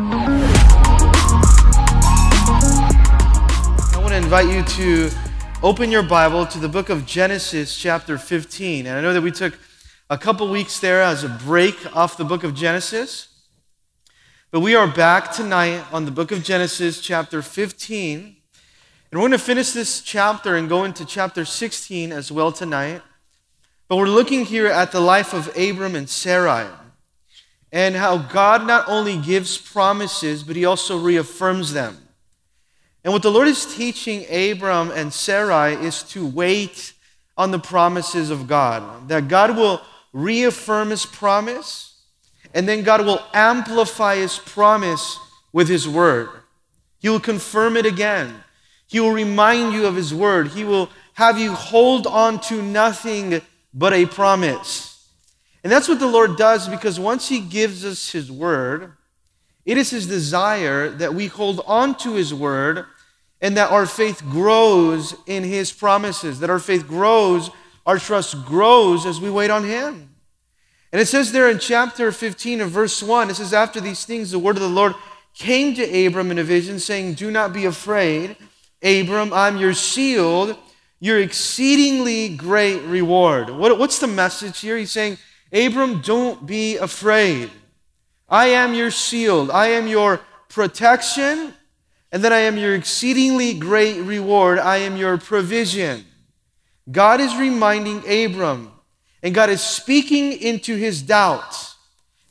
I want to invite you to open your Bible to the book of Genesis, chapter 15. And I know that we took a couple weeks there as a break off the book of Genesis. But we are back tonight on the book of Genesis, chapter 15. And we're going to finish this chapter and go into chapter 16 as well tonight. But we're looking here at the life of Abram and Sarai and how God not only gives promises, but he also reaffirms them. And what the Lord is teaching Abram and Sarai is to wait on the promises of God, that God will reaffirm his promise, and then God will amplify his promise with his word. He will confirm it again. He will remind you of his word. He will have you hold on to nothing but a promise. And that's what the Lord does because once he gives us his word, it is his desire that we hold on to his word and that our faith grows in his promises, that our faith grows, our trust grows as we wait on him. And it says there in chapter 15 of verse 1, it says, After these things, the word of the Lord came to Abram in a vision, saying, Do not be afraid. Abram, I'm your shield, your exceedingly great reward. What, what's the message here? He's saying, Abram, don't be afraid. I am your shield, I am your protection, and then I am your exceedingly great reward. I am your provision. God is reminding Abram, and God is speaking into his doubts.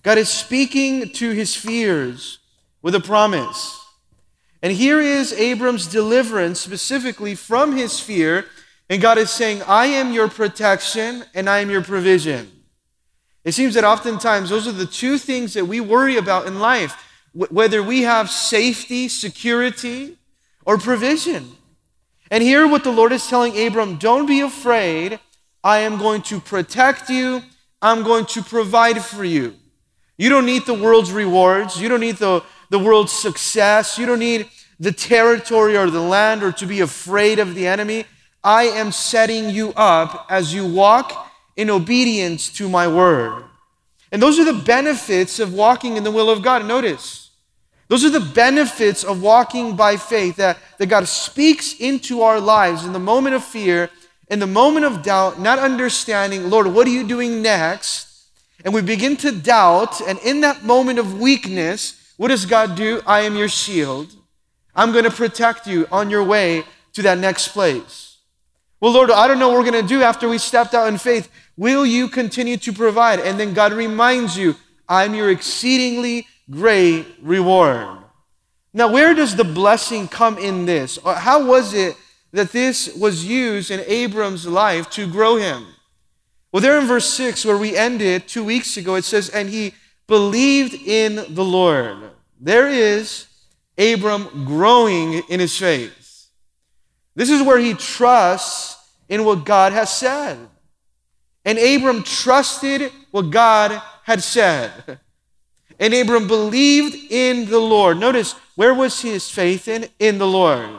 God is speaking to his fears with a promise. And here is Abram's deliverance specifically from his fear. And God is saying, I am your protection and I am your provision. It seems that oftentimes those are the two things that we worry about in life whether we have safety, security, or provision. And here, what the Lord is telling Abram don't be afraid. I am going to protect you, I'm going to provide for you. You don't need the world's rewards, you don't need the, the world's success, you don't need the territory or the land or to be afraid of the enemy. I am setting you up as you walk in obedience to my word. And those are the benefits of walking in the will of God. Notice, those are the benefits of walking by faith that, that God speaks into our lives in the moment of fear, in the moment of doubt, not understanding, Lord, what are you doing next? And we begin to doubt, and in that moment of weakness, what does God do? I am your shield. I'm going to protect you on your way to that next place. Well, Lord, I don't know what we're going to do after we stepped out in faith. Will you continue to provide? And then God reminds you, I'm your exceedingly great reward. Now, where does the blessing come in this? How was it that this was used in Abram's life to grow him? Well, there in verse 6, where we ended two weeks ago, it says, And he believed in the Lord. There is Abram growing in his faith. This is where he trusts in what God has said. And Abram trusted what God had said. And Abram believed in the Lord. Notice, where was his faith in? In the Lord.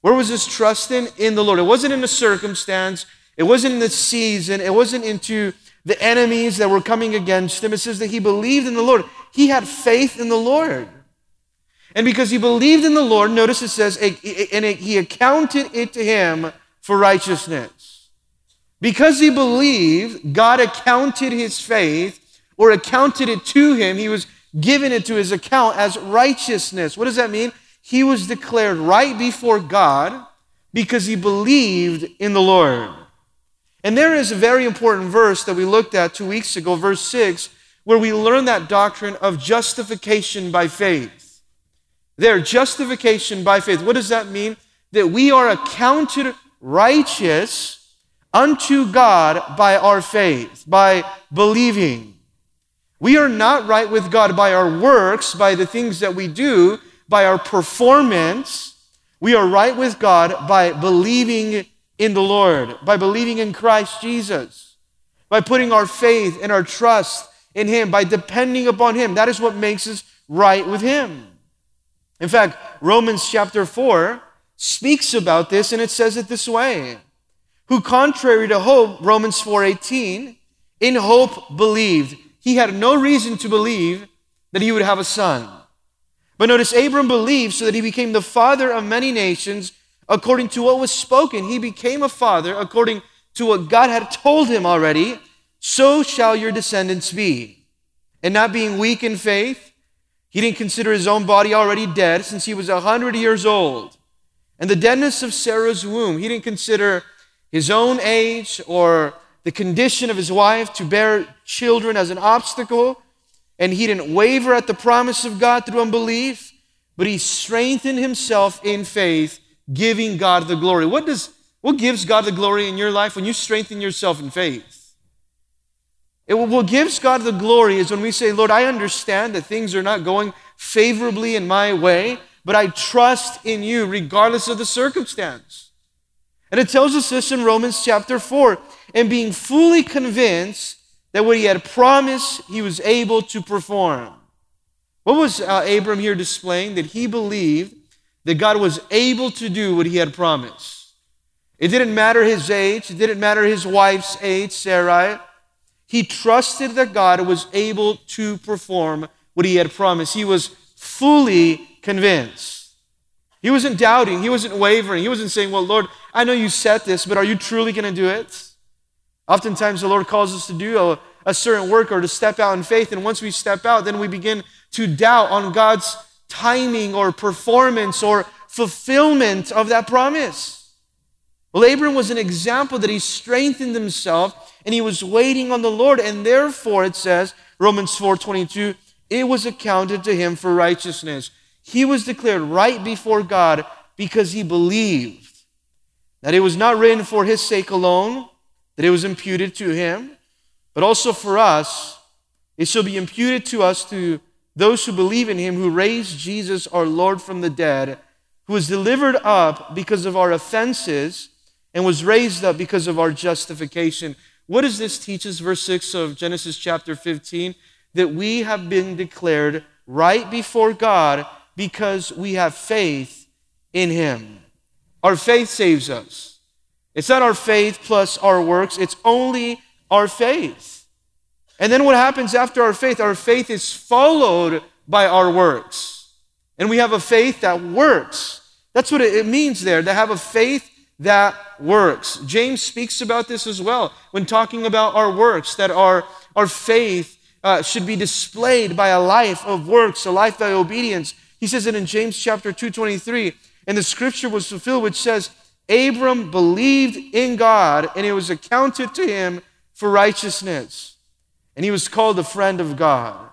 Where was his trust in? In the Lord. It wasn't in the circumstance, it wasn't in the season, it wasn't into the enemies that were coming against him. It says that he believed in the Lord. He had faith in the Lord. And because he believed in the Lord, notice it says, and he accounted it to him for righteousness. Because he believed, God accounted his faith or accounted it to him. He was given it to his account as righteousness. What does that mean? He was declared right before God because he believed in the Lord. And there is a very important verse that we looked at two weeks ago, verse 6, where we learn that doctrine of justification by faith. There, justification by faith. What does that mean? That we are accounted righteous unto God by our faith, by believing. We are not right with God by our works, by the things that we do, by our performance. We are right with God by believing in the Lord, by believing in Christ Jesus, by putting our faith and our trust in Him, by depending upon Him. That is what makes us right with Him. In fact, Romans chapter 4 speaks about this and it says it this way. Who contrary to hope, Romans 4:18, in hope believed he had no reason to believe that he would have a son. But notice Abram believed so that he became the father of many nations according to what was spoken. He became a father according to what God had told him already. So shall your descendants be. And not being weak in faith, he didn't consider his own body already dead since he was a hundred years old. And the deadness of Sarah's womb, he didn't consider his own age or the condition of his wife to bear children as an obstacle. And he didn't waver at the promise of God through unbelief, but he strengthened himself in faith, giving God the glory. What does what gives God the glory in your life when you strengthen yourself in faith? It, what gives God the glory is when we say, Lord, I understand that things are not going favorably in my way, but I trust in you regardless of the circumstance. And it tells us this in Romans chapter 4 and being fully convinced that what he had promised, he was able to perform. What was uh, Abram here displaying? That he believed that God was able to do what he had promised. It didn't matter his age, it didn't matter his wife's age, Sarai. He trusted that God was able to perform what he had promised. He was fully convinced. He wasn't doubting, he wasn't wavering, he wasn't saying, Well, Lord, I know you said this, but are you truly going to do it? Oftentimes, the Lord calls us to do a, a certain work or to step out in faith. And once we step out, then we begin to doubt on God's timing or performance or fulfillment of that promise. Well, Abram was an example that he strengthened himself and he was waiting on the Lord. And therefore, it says, Romans 4:22, it was accounted to him for righteousness. He was declared right before God because he believed that it was not written for his sake alone, that it was imputed to him, but also for us, it shall be imputed to us to those who believe in him who raised Jesus our Lord from the dead, who was delivered up because of our offenses and was raised up because of our justification. What does this teach us? Verse 6 of Genesis chapter 15 that we have been declared right before God because we have faith in him. Our faith saves us. It's not our faith plus our works, it's only our faith. And then what happens after our faith? Our faith is followed by our works. And we have a faith that works. That's what it means there, to have a faith that works. James speaks about this as well when talking about our works, that our, our faith uh, should be displayed by a life of works, a life by obedience. He says it in James chapter 2:23, and the scripture was fulfilled, which says, Abram believed in God, and it was accounted to him for righteousness. And he was called a friend of God.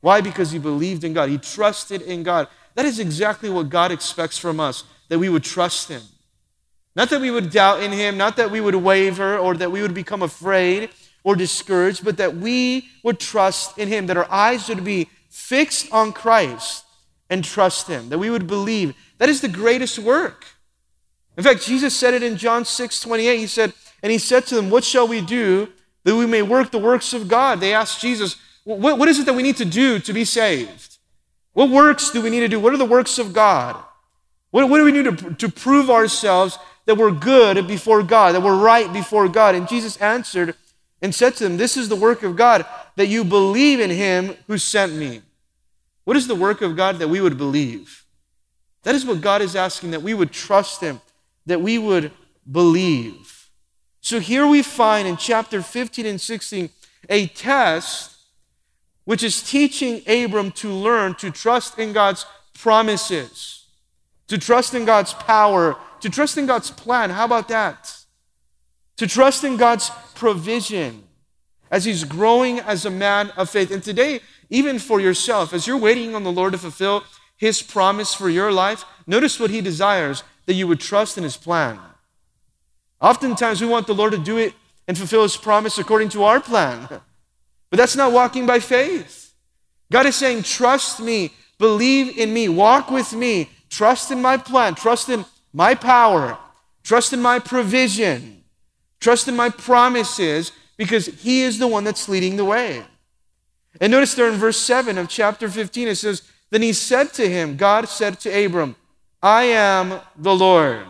Why? Because he believed in God. He trusted in God. That is exactly what God expects from us, that we would trust him. Not that we would doubt in him, not that we would waver or that we would become afraid or discouraged, but that we would trust in him, that our eyes would be fixed on Christ and trust him, that we would believe. That is the greatest work. In fact, Jesus said it in John 6 28. He said, And he said to them, What shall we do that we may work the works of God? They asked Jesus, What, what is it that we need to do to be saved? What works do we need to do? What are the works of God? What, what do we need to, to prove ourselves that we're good before God, that we're right before God? And Jesus answered and said to them, This is the work of God, that you believe in him who sent me. What is the work of God that we would believe? That is what God is asking, that we would trust him that we would believe. So here we find in chapter 15 and 16 a test which is teaching Abram to learn to trust in God's promises, to trust in God's power, to trust in God's plan. How about that? To trust in God's provision as he's growing as a man of faith. And today, even for yourself, as you're waiting on the Lord to fulfill his promise for your life, notice what he desires that you would trust in His plan. Oftentimes, we want the Lord to do it and fulfill His promise according to our plan. But that's not walking by faith. God is saying, Trust me, believe in me, walk with me, trust in my plan, trust in my power, trust in my provision, trust in my promises, because He is the one that's leading the way. And notice there in verse 7 of chapter 15, it says, Then He said to him, God said to Abram, I am the Lord.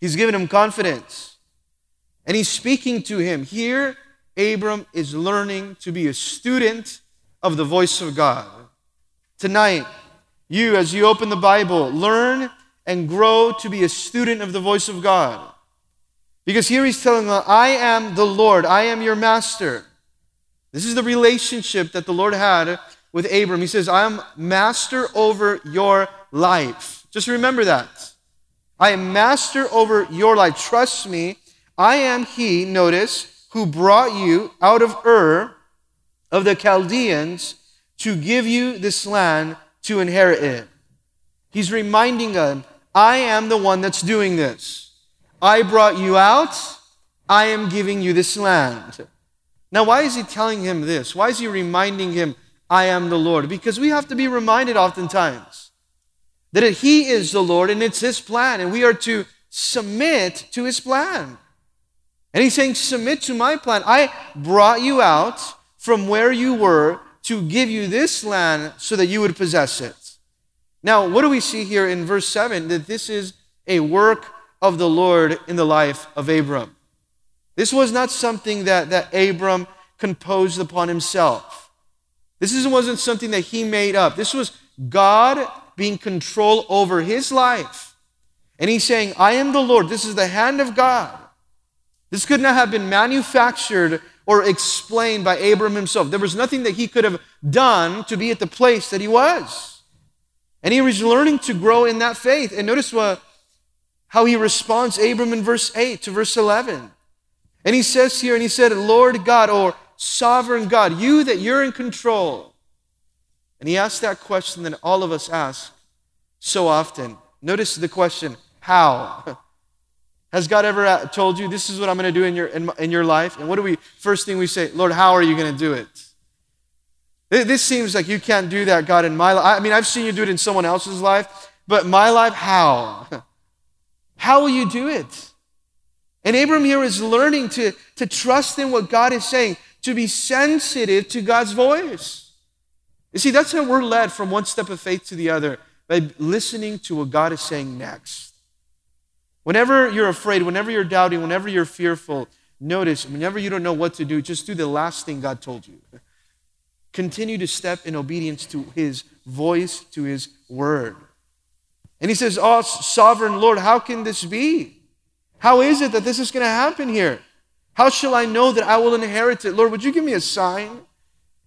He's given him confidence. And he's speaking to him. Here, Abram is learning to be a student of the voice of God. Tonight, You, as you open the Bible, learn and grow to be a student of the voice of God. Because here he's telling them, I am the Lord, I am your master. This is the relationship that the Lord had with Abram. He says, I am master over your life. Just remember that. I am master over your life. Trust me, I am he, notice, who brought you out of Ur of the Chaldeans to give you this land to inherit it. He's reminding them, I am the one that's doing this. I brought you out. I am giving you this land. Now, why is he telling him this? Why is he reminding him, I am the Lord? Because we have to be reminded oftentimes that he is the Lord and it's his plan, and we are to submit to his plan. And he's saying, Submit to my plan. I brought you out from where you were to give you this land so that you would possess it. Now, what do we see here in verse 7? That this is a work of the Lord in the life of Abram. This was not something that, that Abram composed upon himself. This wasn't something that he made up. This was God being control over his life. And he's saying, I am the Lord. This is the hand of God. This could not have been manufactured or explained by Abram himself. There was nothing that he could have done to be at the place that he was. And he was learning to grow in that faith. And notice what, how he responds, Abram in verse 8 to verse 11. And he says here, and he said, Lord God, or sovereign God, you that you're in control. And he asked that question that all of us ask so often. Notice the question, how? Has God ever uh, told you, this is what I'm going to do in your, in, in your life? And what do we, first thing we say, Lord, how are you going to do it? This seems like you can't do that, God, in my life. I mean, I've seen you do it in someone else's life, but my life, how? How will you do it? And Abram here is learning to, to trust in what God is saying, to be sensitive to God's voice. You see, that's how we're led from one step of faith to the other, by listening to what God is saying next. Whenever you're afraid, whenever you're doubting, whenever you're fearful, notice, whenever you don't know what to do, just do the last thing God told you. Continue to step in obedience to His voice, to His word. And He says, Oh, sovereign Lord, how can this be? How is it that this is going to happen here? How shall I know that I will inherit it? Lord, would you give me a sign?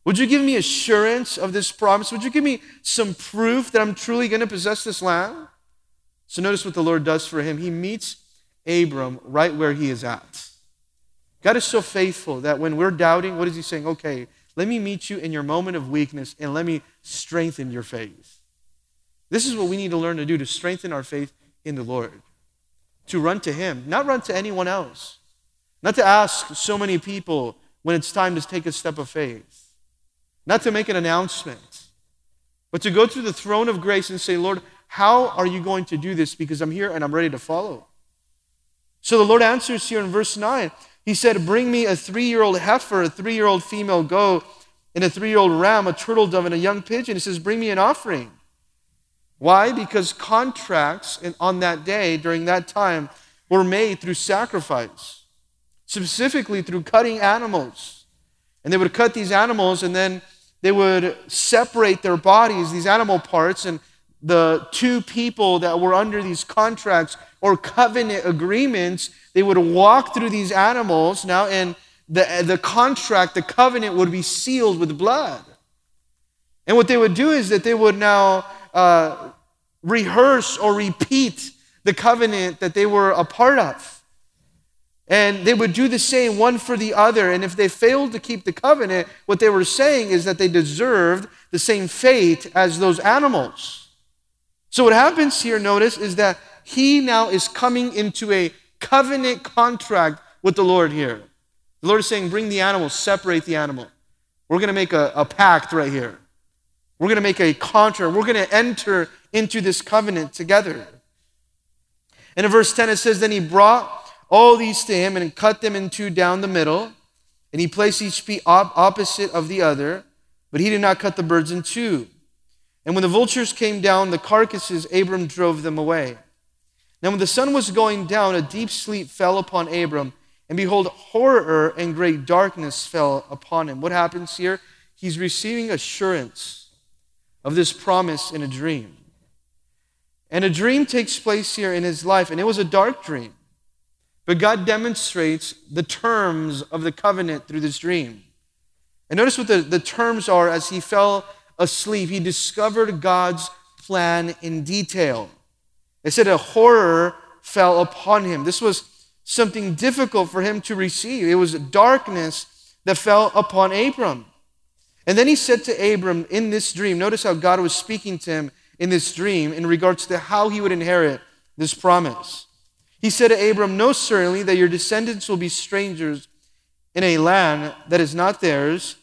Would you give me assurance of this promise? Would you give me some proof that I'm truly going to possess this land? So notice what the Lord does for him. He meets Abram right where he is at. God is so faithful that when we're doubting, what is he saying? Okay, let me meet you in your moment of weakness and let me strengthen your faith. This is what we need to learn to do to strengthen our faith in the Lord. To run to him, not run to anyone else. Not to ask so many people when it's time to take a step of faith. Not to make an announcement, but to go to the throne of grace and say, Lord, how are you going to do this? Because I'm here and I'm ready to follow. So the Lord answers here in verse 9. He said, Bring me a three year old heifer, a three year old female goat, and a three year old ram, a turtle dove, and a young pigeon. He says, Bring me an offering. Why? Because contracts on that day, during that time, were made through sacrifice, specifically through cutting animals. And they would cut these animals and then they would separate their bodies, these animal parts, and the two people that were under these contracts or covenant agreements, they would walk through these animals now, and the, the contract, the covenant would be sealed with blood. And what they would do is that they would now uh, rehearse or repeat the covenant that they were a part of. And they would do the same one for the other. And if they failed to keep the covenant, what they were saying is that they deserved the same fate as those animals. So, what happens here, notice, is that he now is coming into a covenant contract with the Lord here. The Lord is saying, Bring the animal, separate the animal. We're going to make a, a pact right here. We're going to make a contract. We're going to enter into this covenant together. And in verse 10, it says, Then he brought all these to him and cut them in two down the middle, and he placed each piece opposite of the other, but he did not cut the birds in two. And when the vultures came down, the carcasses, Abram drove them away. Now, when the sun was going down, a deep sleep fell upon Abram, and behold, horror and great darkness fell upon him. What happens here? He's receiving assurance of this promise in a dream. And a dream takes place here in his life, and it was a dark dream. But God demonstrates the terms of the covenant through this dream. And notice what the, the terms are as he fell asleep. He discovered God's plan in detail. It said a horror fell upon him. This was something difficult for him to receive. It was darkness that fell upon Abram. And then he said to Abram in this dream, notice how God was speaking to him in this dream in regards to how he would inherit this promise. He said to Abram, Know certainly that your descendants will be strangers in a land that is not theirs,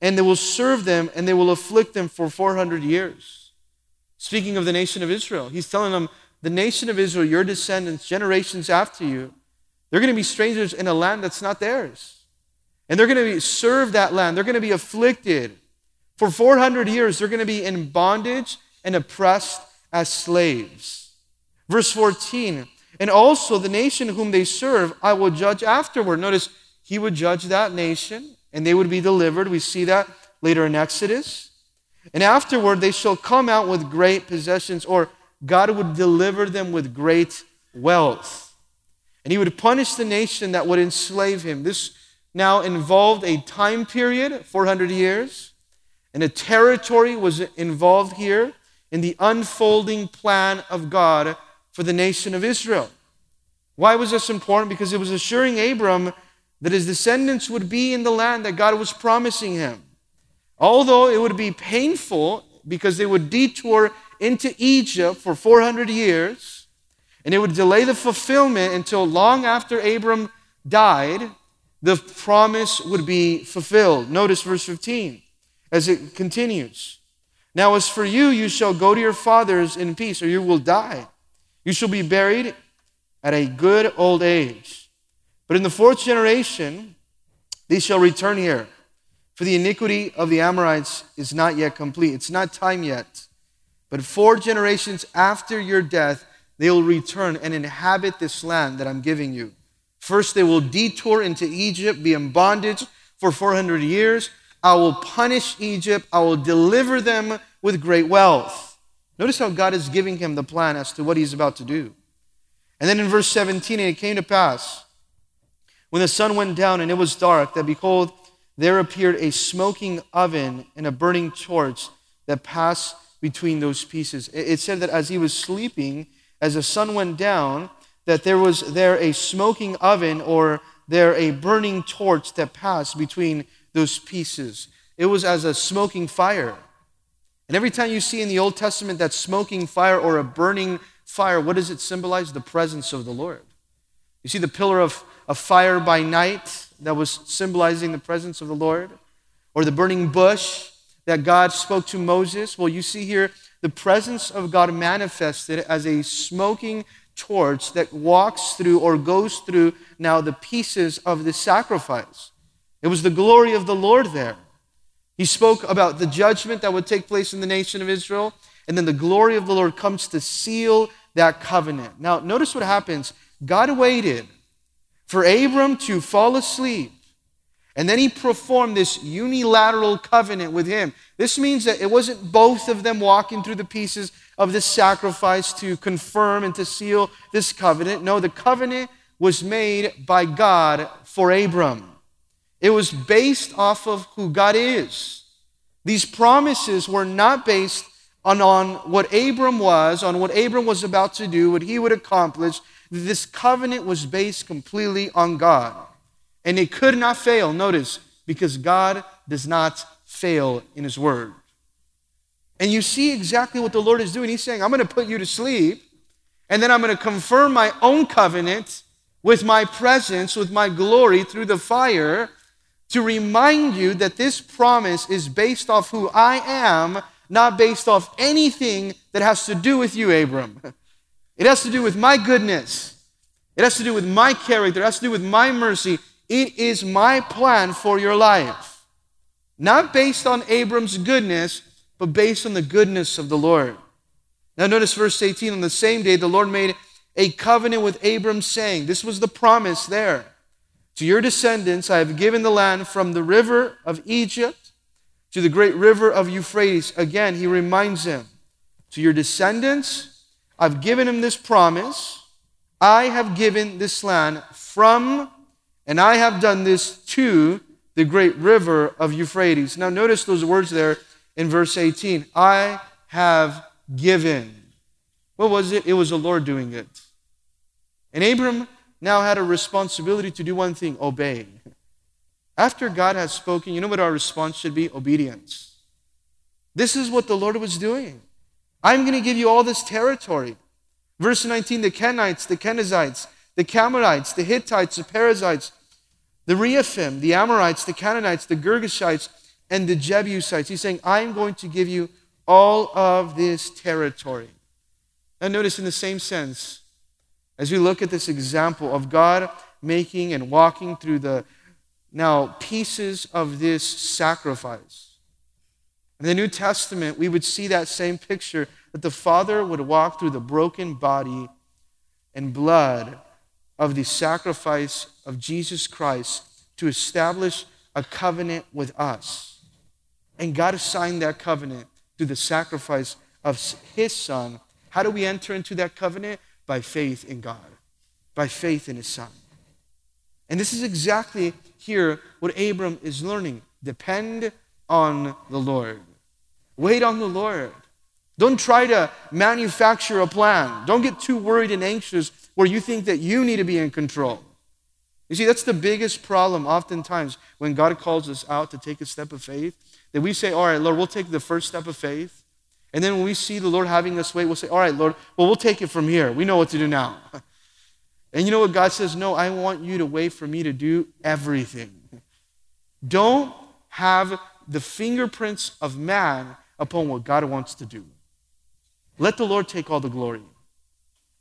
and they will serve them and they will afflict them for 400 years. Speaking of the nation of Israel, he's telling them, The nation of Israel, your descendants, generations after you, they're going to be strangers in a land that's not theirs. And they're going to serve that land. They're going to be afflicted. For 400 years, they're going to be in bondage and oppressed as slaves. Verse 14, and also the nation whom they serve, I will judge afterward. Notice, he would judge that nation, and they would be delivered. We see that later in Exodus. And afterward, they shall come out with great possessions, or God would deliver them with great wealth. And he would punish the nation that would enslave him. This now involved a time period, 400 years, and a territory was involved here in the unfolding plan of God for the nation of Israel. Why was this important? Because it was assuring Abram that his descendants would be in the land that God was promising him. Although it would be painful because they would detour into Egypt for 400 years, and it would delay the fulfillment until long after Abram died, the promise would be fulfilled. Notice verse 15 as it continues. Now, as for you, you shall go to your fathers in peace, or you will die. You shall be buried at a good old age. But in the fourth generation, they shall return here. For the iniquity of the Amorites is not yet complete. It's not time yet. But four generations after your death, they will return and inhabit this land that I'm giving you. First, they will detour into Egypt, be in bondage for 400 years. I will punish Egypt. I will deliver them with great wealth. Notice how God is giving him the plan as to what he's about to do. And then in verse 17, and it came to pass, when the sun went down and it was dark, that behold, there appeared a smoking oven and a burning torch that passed between those pieces. It said that as he was sleeping, as the sun went down, that there was there a smoking oven or there a burning torch that passed between those pieces. It was as a smoking fire. And every time you see in the Old Testament that smoking fire or a burning fire, what does it symbolize? The presence of the Lord. You see the pillar of, of fire by night that was symbolizing the presence of the Lord, or the burning bush that God spoke to Moses. Well, you see here the presence of God manifested as a smoking torch that walks through or goes through now the pieces of the sacrifice. It was the glory of the Lord there. He spoke about the judgment that would take place in the nation of Israel, and then the glory of the Lord comes to seal that covenant. Now, notice what happens. God waited for Abram to fall asleep, and then he performed this unilateral covenant with him. This means that it wasn't both of them walking through the pieces of this sacrifice to confirm and to seal this covenant. No, the covenant was made by God for Abram. It was based off of who God is. These promises were not based on, on what Abram was, on what Abram was about to do, what he would accomplish. This covenant was based completely on God. And it could not fail, notice, because God does not fail in his word. And you see exactly what the Lord is doing. He's saying, I'm going to put you to sleep, and then I'm going to confirm my own covenant with my presence, with my glory through the fire to remind you that this promise is based off who I am, not based off anything that has to do with you, Abram. It has to do with my goodness. It has to do with my character. It has to do with my mercy. It is my plan for your life. Not based on Abram's goodness, but based on the goodness of the Lord. Now, notice verse 18 on the same day, the Lord made a covenant with Abram, saying, This was the promise there. To your descendants I have given the land from the river of Egypt to the great river of Euphrates. Again, he reminds him, to your descendants, I've given him this promise. I have given this land from, and I have done this to the great river of Euphrates. Now, notice those words there in verse 18. I have given. What was it? It was the Lord doing it. And Abram now had a responsibility to do one thing obey. After God has spoken, you know what our response should be? Obedience. This is what the Lord was doing. I'm going to give you all this territory. Verse 19 the Kenites, the Kenizzites, the Camarites, the Hittites, the Perizzites, the Rephaim, the Amorites, the Canaanites, the Girgashites, and the Jebusites. He's saying, I'm going to give you all of this territory. And notice in the same sense, as we look at this example of God making and walking through the now pieces of this sacrifice. In the New Testament, we would see that same picture that the Father would walk through the broken body and blood of the sacrifice of Jesus Christ to establish a covenant with us. And God signed that covenant through the sacrifice of His Son. How do we enter into that covenant? By faith in God, by faith in His Son. And this is exactly here what Abram is learning. Depend on the Lord. Wait on the Lord. Don't try to manufacture a plan. Don't get too worried and anxious where you think that you need to be in control. You see, that's the biggest problem oftentimes when God calls us out to take a step of faith. That we say, All right, Lord, we'll take the first step of faith. And then when we see the Lord having us wait, we'll say, All right, Lord, well, we'll take it from here. We know what to do now. And you know what God says? No, I want you to wait for me to do everything. Don't have the fingerprints of man upon what God wants to do. Let the Lord take all the glory.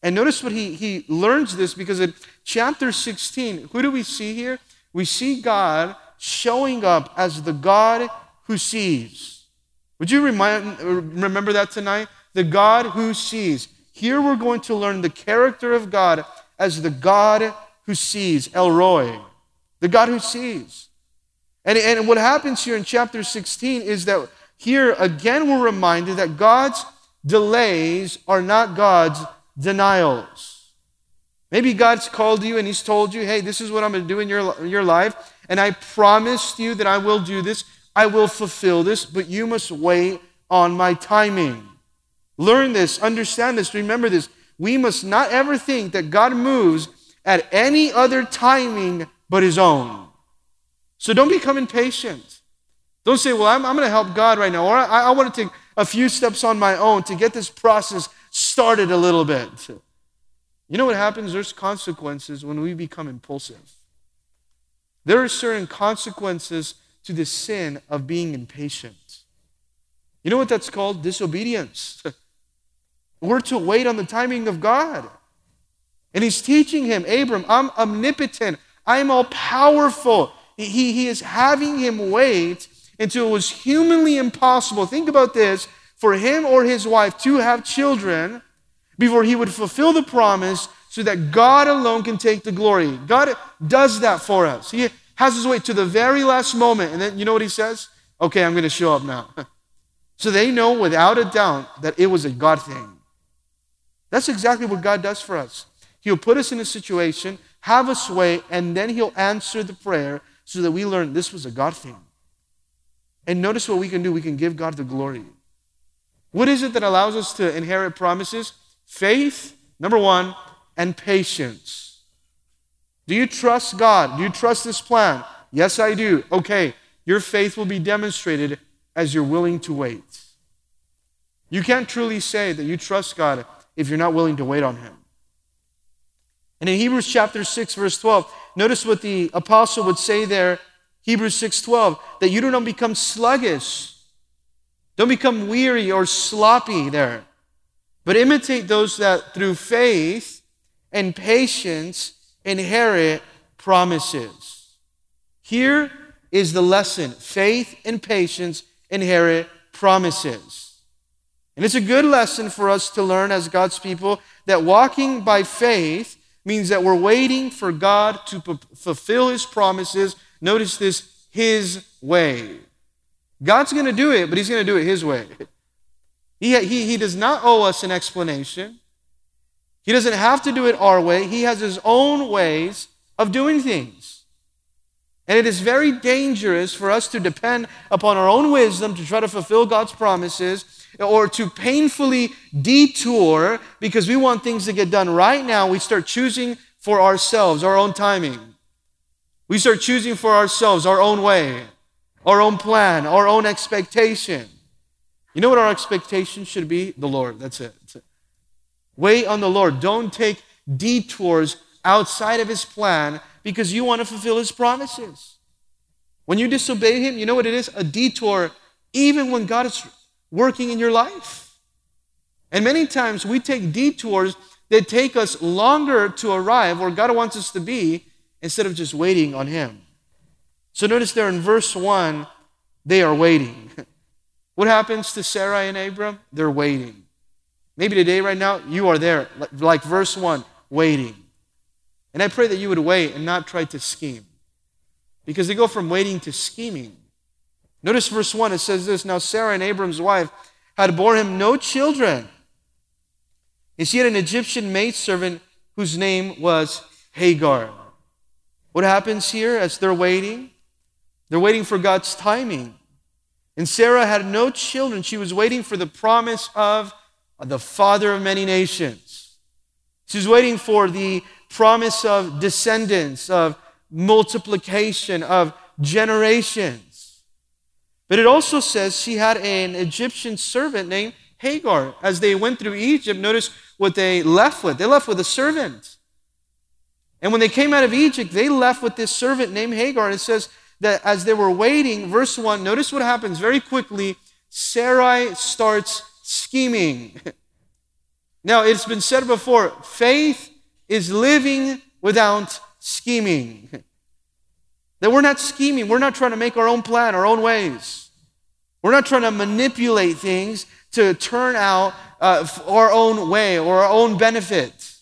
And notice what he, he learns this because in chapter 16, who do we see here? We see God showing up as the God who sees. Would you remind, remember that tonight? The God who sees. Here we're going to learn the character of God as the God who sees, El Roi, the God who sees. And, and what happens here in chapter 16 is that here again we're reminded that God's delays are not God's denials. Maybe God's called you and He's told you, hey, this is what I'm going to do in your, your life, and I promised you that I will do this, I will fulfill this, but you must wait on my timing. Learn this, understand this, remember this we must not ever think that God moves at any other timing but his own. So don't become impatient. Don't say, well, I'm, I'm going to help God right now, or I, I want to take a few steps on my own to get this process started a little bit. You know what happens? There's consequences when we become impulsive. There are certain consequences to the sin of being impatient. You know what that's called? Disobedience. We're to wait on the timing of God. And he's teaching him, Abram, I'm omnipotent. I'm all powerful. He, he is having him wait until it was humanly impossible. Think about this for him or his wife to have children before he would fulfill the promise so that God alone can take the glory. God does that for us. He has his way to the very last moment. And then you know what he says? Okay, I'm going to show up now. so they know without a doubt that it was a God thing. That's exactly what God does for us. He'll put us in a situation, have us wait, and then He'll answer the prayer so that we learn this was a God thing. And notice what we can do we can give God the glory. What is it that allows us to inherit promises? Faith, number one, and patience. Do you trust God? Do you trust this plan? Yes, I do. Okay, your faith will be demonstrated as you're willing to wait. You can't truly say that you trust God if you're not willing to wait on him. And in Hebrews chapter 6 verse 12, notice what the apostle would say there, Hebrews 6:12, that you do not become sluggish. Don't become weary or sloppy there. But imitate those that through faith and patience inherit promises. Here is the lesson. Faith and patience inherit promises. And it's a good lesson for us to learn as God's people that walking by faith means that we're waiting for God to p- fulfill his promises. Notice this, his way. God's going to do it, but He's going to do it His way. He, he, he does not owe us an explanation. He doesn't have to do it our way. He has His own ways of doing things. And it is very dangerous for us to depend upon our own wisdom to try to fulfill God's promises or to painfully detour because we want things to get done right now. We start choosing for ourselves, our own timing. We start choosing for ourselves our own way, our own plan, our own expectation. You know what our expectation should be? The Lord. That's it. Wait on the Lord. Don't take detours outside of His plan because you want to fulfill His promises. When you disobey Him, you know what it is? A detour, even when God is working in your life. And many times we take detours that take us longer to arrive where God wants us to be instead of just waiting on Him. So notice there in verse 1, they are waiting. What happens to Sarai and Abram? They're waiting. Maybe today, right now, you are there, like verse 1, waiting. And I pray that you would wait and not try to scheme. Because they go from waiting to scheming. Notice verse 1, it says this Now Sarah and Abram's wife had borne him no children. And she had an Egyptian maidservant whose name was Hagar. What happens here as they're waiting? They're waiting for God's timing. And Sarah had no children. She was waiting for the promise of the father of many nations. She's waiting for the promise of descendants, of multiplication, of generations. But it also says she had an Egyptian servant named Hagar. As they went through Egypt, notice what they left with. They left with a servant. And when they came out of Egypt, they left with this servant named Hagar. And it says that as they were waiting, verse 1, notice what happens very quickly. Sarai starts scheming. now, it's been said before faith is living without scheming. That we're not scheming, we're not trying to make our own plan, our own ways. We're not trying to manipulate things to turn out uh, our own way or our own benefit.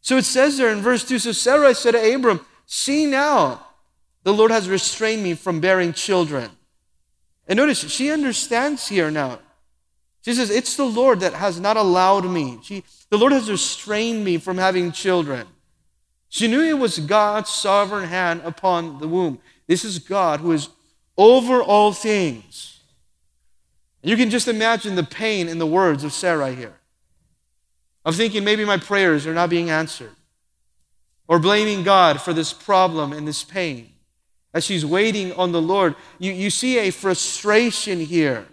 So it says there in verse 2 So Sarah said to Abram, See now, the Lord has restrained me from bearing children. And notice, she understands here now. She says, It's the Lord that has not allowed me. She, the Lord has restrained me from having children. She knew it was God's sovereign hand upon the womb. This is God who is over all things. You can just imagine the pain in the words of Sarah here. Of thinking maybe my prayers are not being answered. Or blaming God for this problem and this pain. As she's waiting on the Lord, you, you see a frustration here.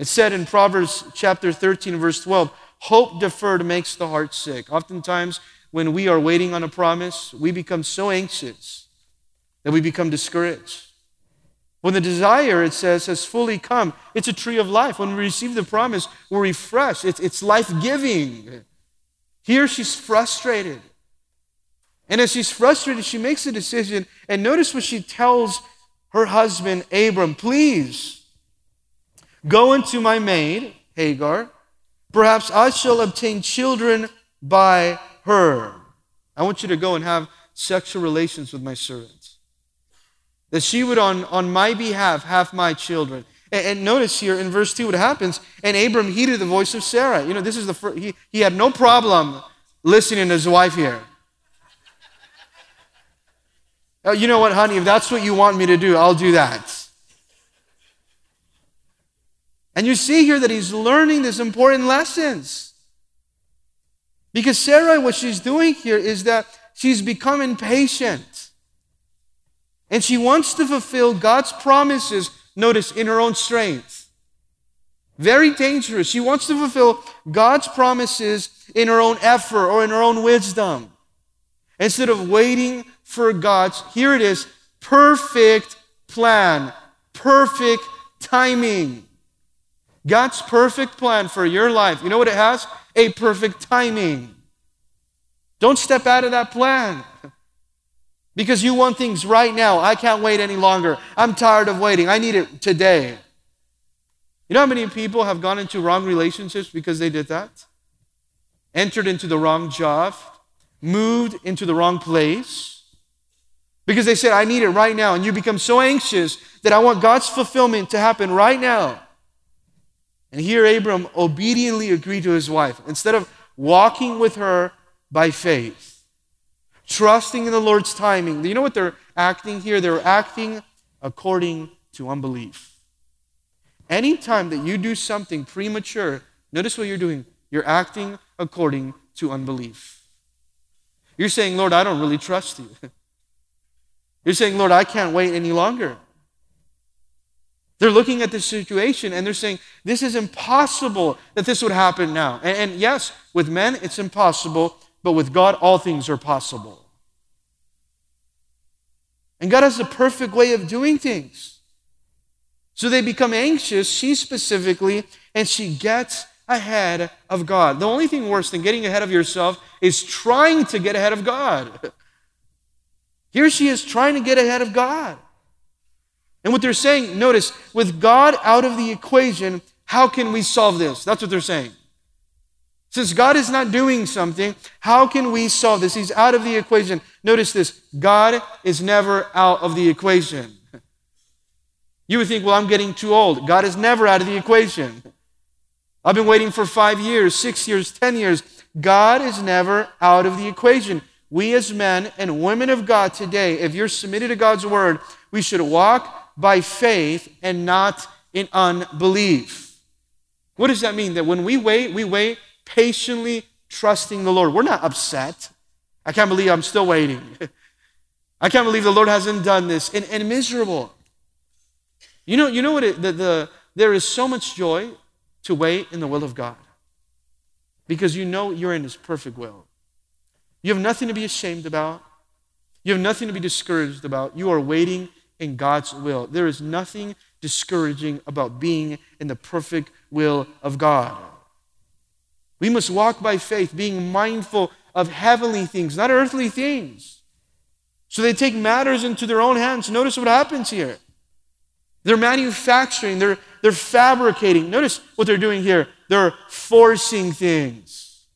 It said in Proverbs chapter 13, verse 12, hope deferred makes the heart sick. Oftentimes, when we are waiting on a promise, we become so anxious that we become discouraged. When the desire, it says, has fully come, it's a tree of life. When we receive the promise, we're refreshed. It's, it's life giving. Here she's frustrated. And as she's frustrated, she makes a decision. And notice what she tells her husband, Abram please go into my maid, Hagar. Perhaps I shall obtain children by her. I want you to go and have sexual relations with my servant that she would, on, on my behalf, have my children. And, and, notice here in verse 2 what happens. And Abram heeded the voice of Sarah. You know, this is the first, he, he had no problem listening to his wife here. Oh, you know what, honey, if that's what you want me to do, I'll do that. And you see here that he's learning these important lessons. Because Sarah, what she's doing here is that she's becoming impatient. And she wants to fulfill God's promises, notice, in her own strength. Very dangerous. She wants to fulfill God's promises in her own effort or in her own wisdom. Instead of waiting for God's, here it is, perfect plan, perfect timing. God's perfect plan for your life, you know what it has? A perfect timing. Don't step out of that plan. Because you want things right now. I can't wait any longer. I'm tired of waiting. I need it today. You know how many people have gone into wrong relationships because they did that? Entered into the wrong job, moved into the wrong place Because they said, I need it right now. And you become so anxious that I want God's fulfillment to happen right now. And here Abram obediently agreed to his wife. Instead of walking with her by faith, trusting in the Lord's timing, you know what they're acting here? They're acting according to unbelief. Anytime that you do something premature, notice what you're doing. You're acting according to unbelief. You're saying, Lord, I don't really trust you. You're saying, Lord, I can't wait any longer. They're looking at this situation and they're saying, this is impossible that this would happen now. And, and, yes, with men, it's impossible, but with God, all things are possible. And God has the perfect way of doing things. So they become anxious, she specifically, and she gets ahead of God. The only thing worse than getting ahead of yourself is trying to get ahead of God. Here she is trying to get ahead of God. And what they're saying, notice, with God out of the equation, how can we solve this? That's what they're saying. Since God is not doing something, how can we solve this? He's out of the equation. Notice this God is never out of the equation. You would think, well, I'm getting too old. God is never out of the equation. I've been waiting for five years, six years, ten years. God is never out of the equation we as men and women of God today, if you're submitted to God's word, we should walk by faith and not in unbelief. What does that mean? That when we wait, we wait patiently trusting the Lord. We're not upset. I can't believe I'm still waiting. I can't believe the Lord hasn't done this. And, and miserable. You know, you know what? It, the, the, there is so much joy to wait in the will of God because you know you're in His perfect will. You have nothing to be ashamed about. You have nothing to be discouraged about. You are waiting in God's will. There is nothing discouraging about being in the perfect will of God. We must walk by faith, being mindful of heavenly things, not earthly things. So they take matters into their own hands. Notice what happens here. They're manufacturing, they're, they're fabricating. Notice what they're doing here. They're forcing things.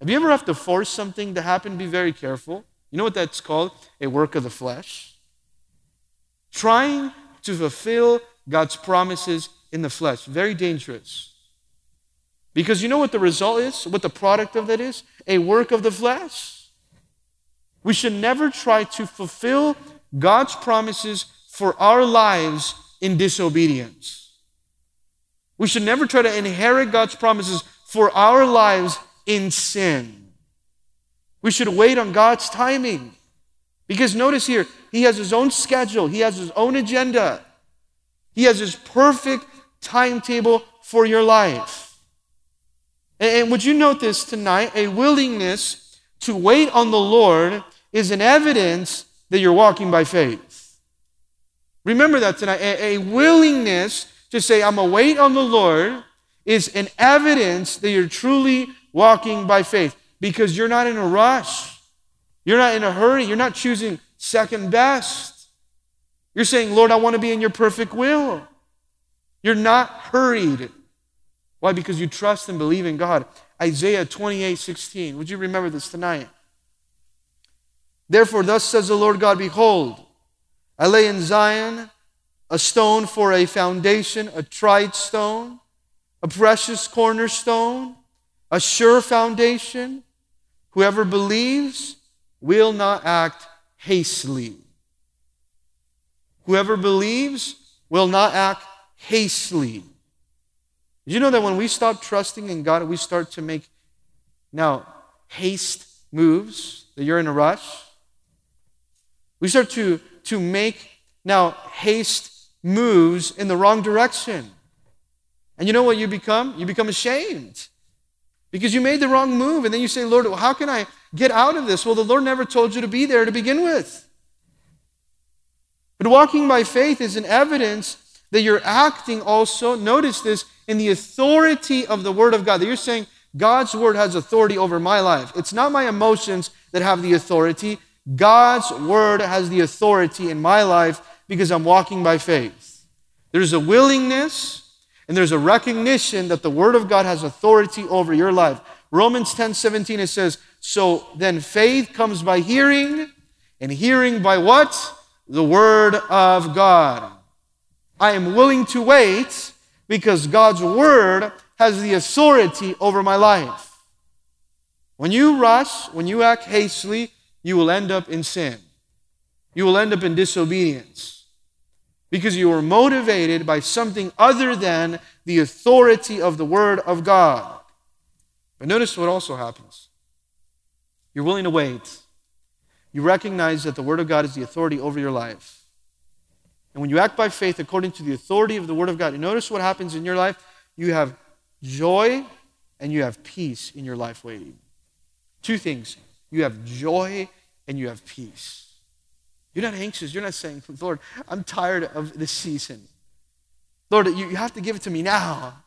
Have you ever have to force something to happen? Be very careful. You know what that's called? A work of the flesh. Trying to fulfill God's promises in the flesh. Very dangerous. Because you know what the result is? What the product of that is? A work of the flesh. We should never try to fulfill God's promises for our lives in disobedience. We should never try to inherit God's promises for our lives in sin. We should wait on God's timing. Because notice here, He has His own schedule, He has His own agenda, He has His perfect timetable for your life. And would you note this tonight? A willingness to wait on the Lord is an evidence that you're walking by faith. Remember that tonight. A, willingness to say, I'm going to wait on the Lord is an evidence that you're truly walking by faith because you're not in a rush. You're not in a hurry. You're not choosing second best. You're saying, Lord, I want to be in your perfect will. You're not hurried. Why? Because you trust and believe in God. Isaiah 28 16. Would you remember this tonight? Therefore, thus says the Lord God Behold, I lay in Zion a stone for a foundation, a tried stone, a precious cornerstone a sure foundation. Whoever believes will not act hastily. Whoever believes will not act hastily. Did you know that when we stop trusting in God, we start to make now haste moves, that you're in a rush? We start to, to make now haste moves in the wrong direction. And you know what you become? You become ashamed because you made the wrong move. And then you say, Lord, how can I get out of this? Well, the Lord never told you to be there to begin with. But walking by faith is an evidence that you're acting also, notice this, in the authority of the Word of God. That you're saying, God's Word has authority over my life. It's not my emotions that have the authority. God's Word has the authority in my life because I'm walking by faith. There's a willingness and there's a recognition that the Word of God has authority over your life. Romans 10 17, it says, So then faith comes by hearing, And hearing by what? The Word of God. I am willing to wait because God's Word has the authority over my life. When you rush, when you act hastily, you will end up in sin. You will end up in disobedience because you were motivated by something other than the authority of the Word of God. But notice what also happens. You're willing to wait. You recognize that the Word of God is the authority over your life. And when you act by faith according to the authority of the Word of God, you notice what happens in your life? You have joy and you have peace in your life waiting. Two things you have joy and you have peace. You're not anxious. You're not saying, Lord, I'm tired of this season. Lord, you, you have to give it to me now.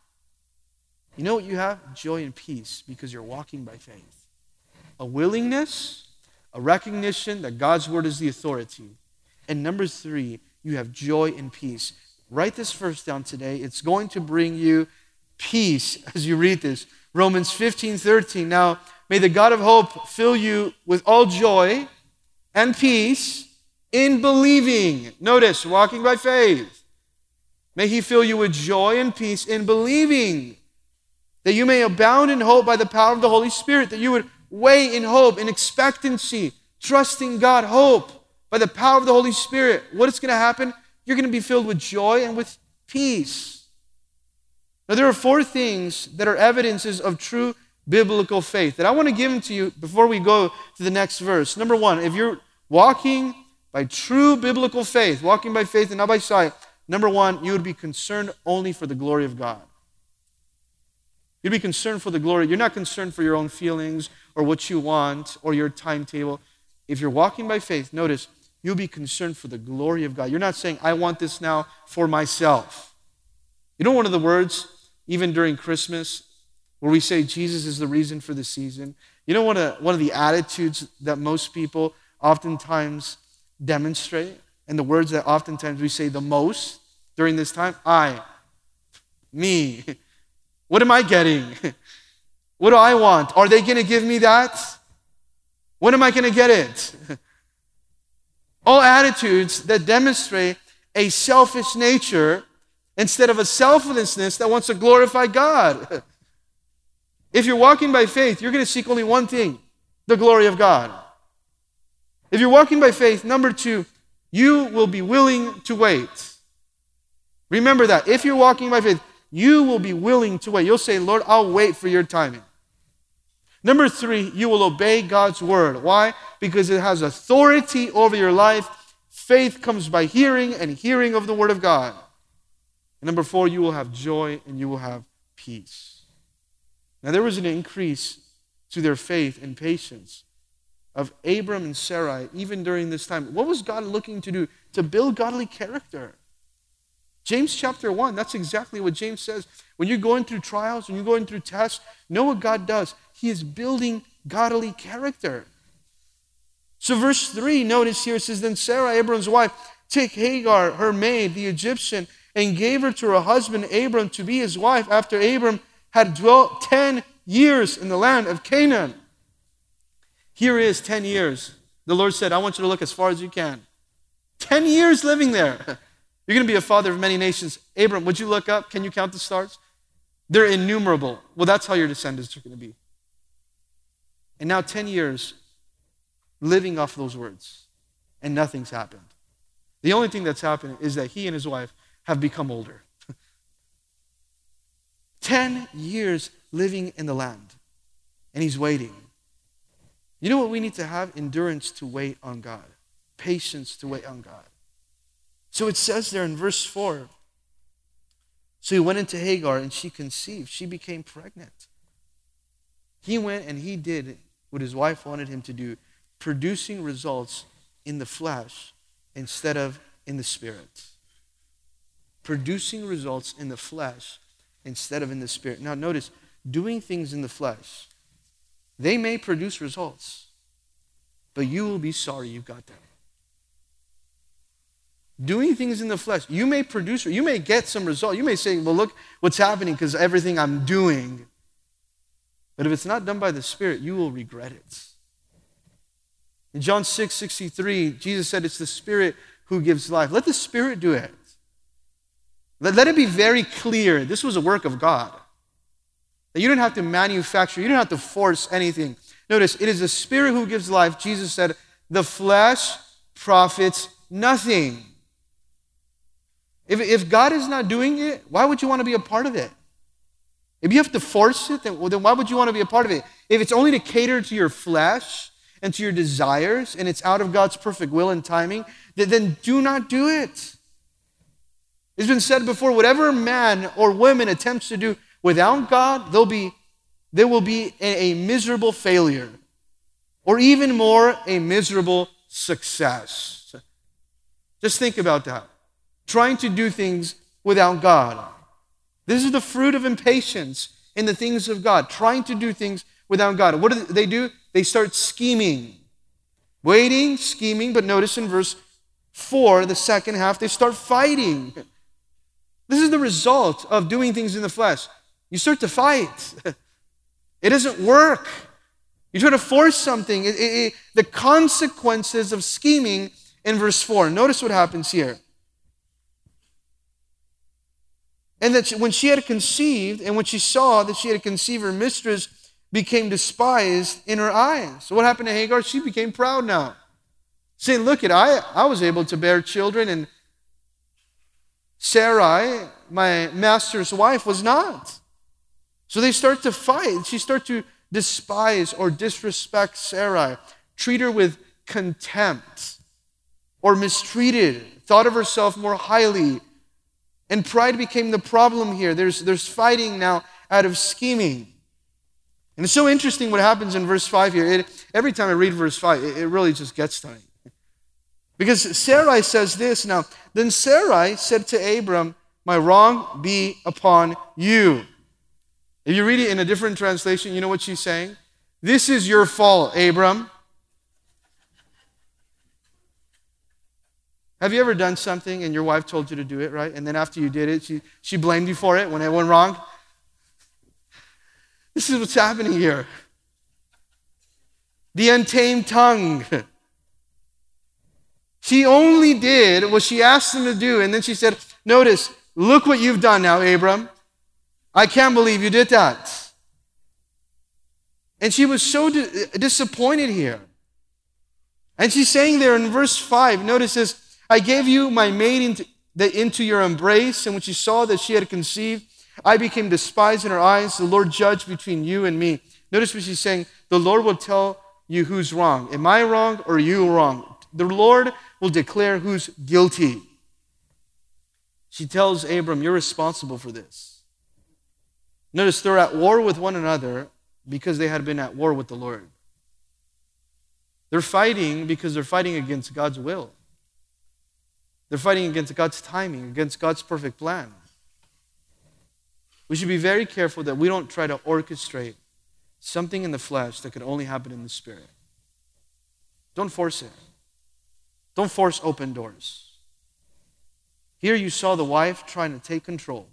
You know what you have? Joy and peace because you're walking by faith. A willingness, a recognition that God's word is the authority. And number three, you have joy and peace. Write this verse down today. It's going to bring you peace as you read this. Romans 15, 13. Now, may the God of hope fill you with all joy and peace in believing. Notice, walking by faith. May he fill you with joy and peace in believing, that you may abound in hope by the power of the Holy Spirit, that you would wait in hope, in expectancy, trusting God, hope by the power of the Holy Spirit. What is going to happen? You're going to be filled with joy and with peace. Now, there are four things that are evidences of true biblical faith that I want to give them to you before we go to the next verse. Number one, if you're walking by true biblical faith, walking by faith and not by sight, number one, you would be concerned only for the glory of God. You'd be concerned for the glory. You're not concerned for your own feelings or what you want or your timetable. If you're walking by faith, notice, you'll be concerned for the glory of God. You're not saying, I want this now for myself. You know, one of the words, even during Christmas, where we say Jesus is the reason for the season, you know, one of, one of the attitudes that most people oftentimes demonstrate, and the words that oftentimes we say the most during this time I, me. What am I getting? What do I want? Are they going to give me that? When am I going to get it? All attitudes that demonstrate a selfish nature instead of a selflessness that wants to glorify God. If you're walking by faith, you're going to seek only one thing the glory of God. If you're walking by faith, number two, you will be willing to wait. Remember that. If you're walking by faith, you will be willing to wait. You'll say, Lord, I'll wait for your timing. Number three, you will obey God's word. Why? Because it has authority over your life. Faith comes by hearing, and hearing of the word of God. And number four, you will have joy and you will have peace. Now, there was an increase to their faith and patience of Abram and Sarai, even during this time. What was God looking to do? To build godly character. James chapter 1, that's exactly what James says. When you're going through trials, when you're going through tests, know what God does. He is building godly character. So, verse 3, notice here it says, Then Sarah, Abram's wife, took Hagar, her maid, the Egyptian, and gave her to her husband Abram to be his wife after Abram had dwelt 10 years in the land of Canaan. Here is 10 years. The Lord said, I want you to look as far as you can. 10 years living there. You're going to be a father of many nations. Abram, would you look up? Can you count the stars? They're innumerable. Well, that's how your descendants are going to be. And now 10 years living off those words, and nothing's happened. The only thing that's happened is that he and his wife have become older. 10 years living in the land, and he's waiting. You know what we need to have? Endurance to wait on God, patience to wait on God. So it says there in verse 4 so he went into Hagar and she conceived. She became pregnant. He went and he did what his wife wanted him to do, producing results in the flesh instead of in the spirit. Producing results in the flesh instead of in the spirit. Now, notice, doing things in the flesh they may produce results, but you will be sorry you got them. Doing things in the flesh, you may produce, you may get some result. You may say, well, look what's happening because everything I'm doing. But if it's not done by the Spirit, you will regret it. In John 6 63, Jesus said, It's the Spirit who gives life. Let the Spirit do it. Let, let it be very clear this was a work of God. That you don't have to manufacture, you don't have to force anything. Notice, it is the Spirit who gives life. Jesus said, The flesh profits nothing. If, if God is not doing it, why would you want to be a part of it? If you have to force it, then, well, then why would you want to be a part of it? If it's only to cater to your flesh and to your desires and it's out of God's perfect will and timing, then, then do not do it. It's been said before whatever man or woman attempts to do without God, they'll be, they will be a, a miserable failure, or even more, a miserable success. Just think about that. Trying to do things without God. This is the fruit of impatience in the things of God, trying to do things without God. What do they do? They start scheming, waiting, scheming, but notice in verse 4, the second half, they start fighting. This is the result of doing things in the flesh. You start to fight. It doesn't work. You try to force something. It, it, it, the consequences of scheming in verse 4. Notice what happens here. And that when she had conceived, and when she saw that she had conceived, her mistress became despised in her eyes. So what happened to Hagar? She became proud now. Saying, Look at I I was able to bear children, and Sarai, my master's wife, was not. So they start to fight. She starts to despise or disrespect Sarai, treat her with contempt or mistreated, thought of herself more highly. And pride became the problem here. There's, there's fighting now out of scheming. And it's so interesting what happens in verse 5 here. It, every time I read verse 5, it, it really just gets to me. Because Sarai says this now, then Sarai said to Abram, My wrong be upon you. If you read it in a different translation, you know what she's saying? This is your fault, Abram. Have you ever done something and your wife told you to do it, right? And then after you did it, she, she blamed you for it when it went wrong? This is what's happening here. The untamed tongue. She only did what she asked him to do. And then she said, Notice, look what you've done now, Abram. I can't believe you did that. And she was so di- disappointed here. And she's saying there in verse 5, notice this I gave you my maid into, the, into your embrace, and when she saw that she had conceived, I became despised in her eyes. The Lord judged between you and me. Notice what she's saying the Lord will tell you who's wrong. Am I wrong or you wrong? The Lord will declare who's guilty. She tells Abram, You're responsible for this. Notice they're at war with one another because they had been at war with the Lord. They're fighting because they're fighting against God's will. They're fighting against God's timing, against God's perfect plan. We should be very careful that we don't try to orchestrate something in the flesh that could only happen in the spirit. Don't force it. Don't force open doors. Here you saw the wife trying to take control,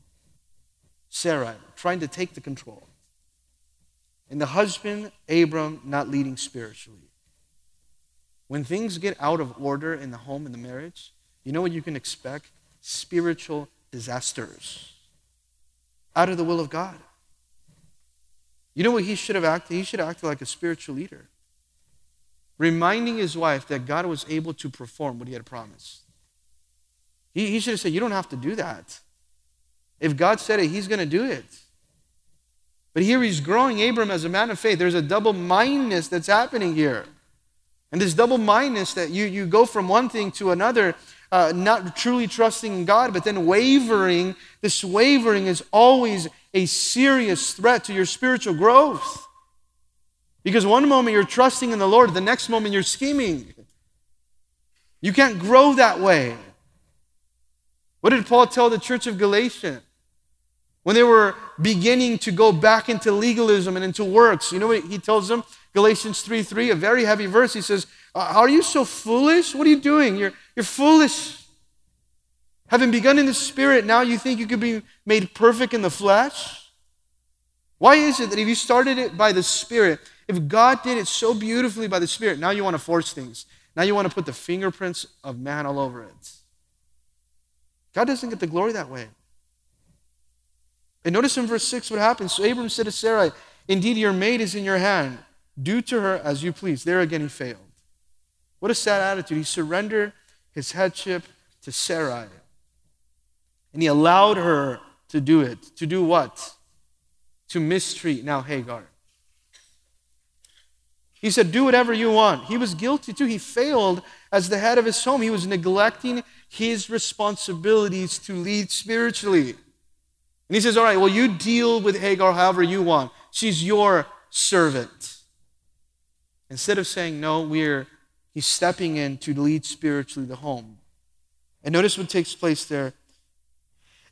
Sarah trying to take the control, and the husband, Abram, not leading spiritually. When things get out of order in the home and the marriage, you know what you can expect? Spiritual disasters out of the will of God. You know what he should have acted? He should have acted like a spiritual leader reminding his wife that God was able to perform what he had promised. He, he should have said, You don't have to do that. If God said it, he's going to do it. But here he's growing Abram as a man of faith. There's a double mindedness that's happening here. And this double mindedness that you, you go from one thing to another, uh, not truly trusting in God, but then wavering. This wavering is always a serious threat to your spiritual growth. Because one moment you're trusting in the Lord, the next moment you're scheming. You can't grow that way. What did Paul tell the church of Galatia? When they were beginning to go back into legalism and into works, you know what he tells them? Galatians 3 3, a very heavy verse. He says, uh, Are you so foolish? What are you doing? You're, you're foolish. Having begun in the spirit, now you think you could be made perfect in the flesh? Why is it that if you started it by the spirit, if God did it so beautifully by the Spirit, now you want to force things. Now you want to put the fingerprints of man all over it. God doesn't get the glory that way. And notice in verse 6 what happens. So Abram said to Sarai, Indeed, your maid is in your hand. Do to her as you please. There again he failed. What a sad attitude. He surrendered his headship to Sarai. And he allowed her to do it. To do what? To mistreat now Hagar. He said, Do whatever you want. He was guilty too. He failed as the head of his home. He was neglecting his responsibilities to lead spiritually. And he says, All right, well, you deal with Hagar however you want. She's your servant. Instead of saying, No, we're, he's stepping in to lead spiritually the home. And notice what takes place there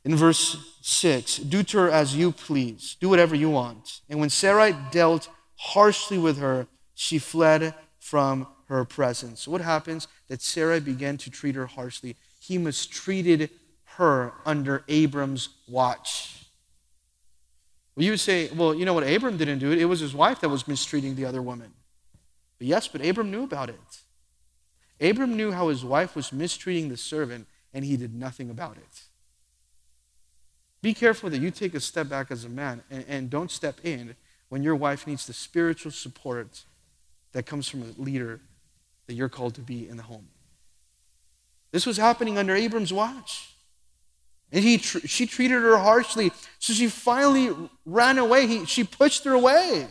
in verse 6 Do to her as you please, do whatever you want. And when Sarai dealt harshly with her, she fled from her presence. So What happens? That Sarai began to treat her harshly. He mistreated her under Abram's watch. Well, you would say, well, you know what? Abram didn't do it. It was his wife that was mistreating the other woman. But yes, but Abram knew about it. Abram knew how his wife was mistreating the servant, and he did nothing about it. Be careful that you take a step back as a man and, and don't step in when your wife needs the spiritual support that comes from a leader that you're called to be in the home. This was happening under Abram's watch. And he she treated her harshly. So she finally ran away. He, she pushed her away.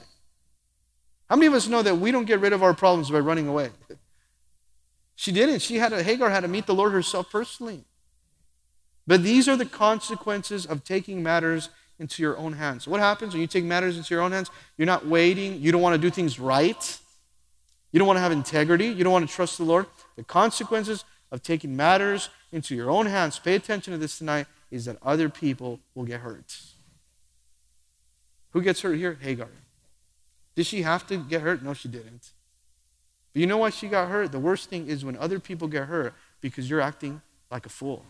How many of us know that we don't get rid of our problems by running away? She didn't. She had a, Hagar had to meet the Lord herself personally. But these are the consequences of taking matters into your own hands. What happens when you take matters into your own hands? You're not waiting. You don't want to do things right. You don't want to have integrity. You don't want to trust the Lord. The consequences of taking matters into your own hands, pay attention to this tonight, is that other people will get hurt. Who gets hurt here? Hagar. Did she have to get hurt? No, she didn't. But you know why she got hurt? The worst thing is when other people get hurt because you're acting like a fool.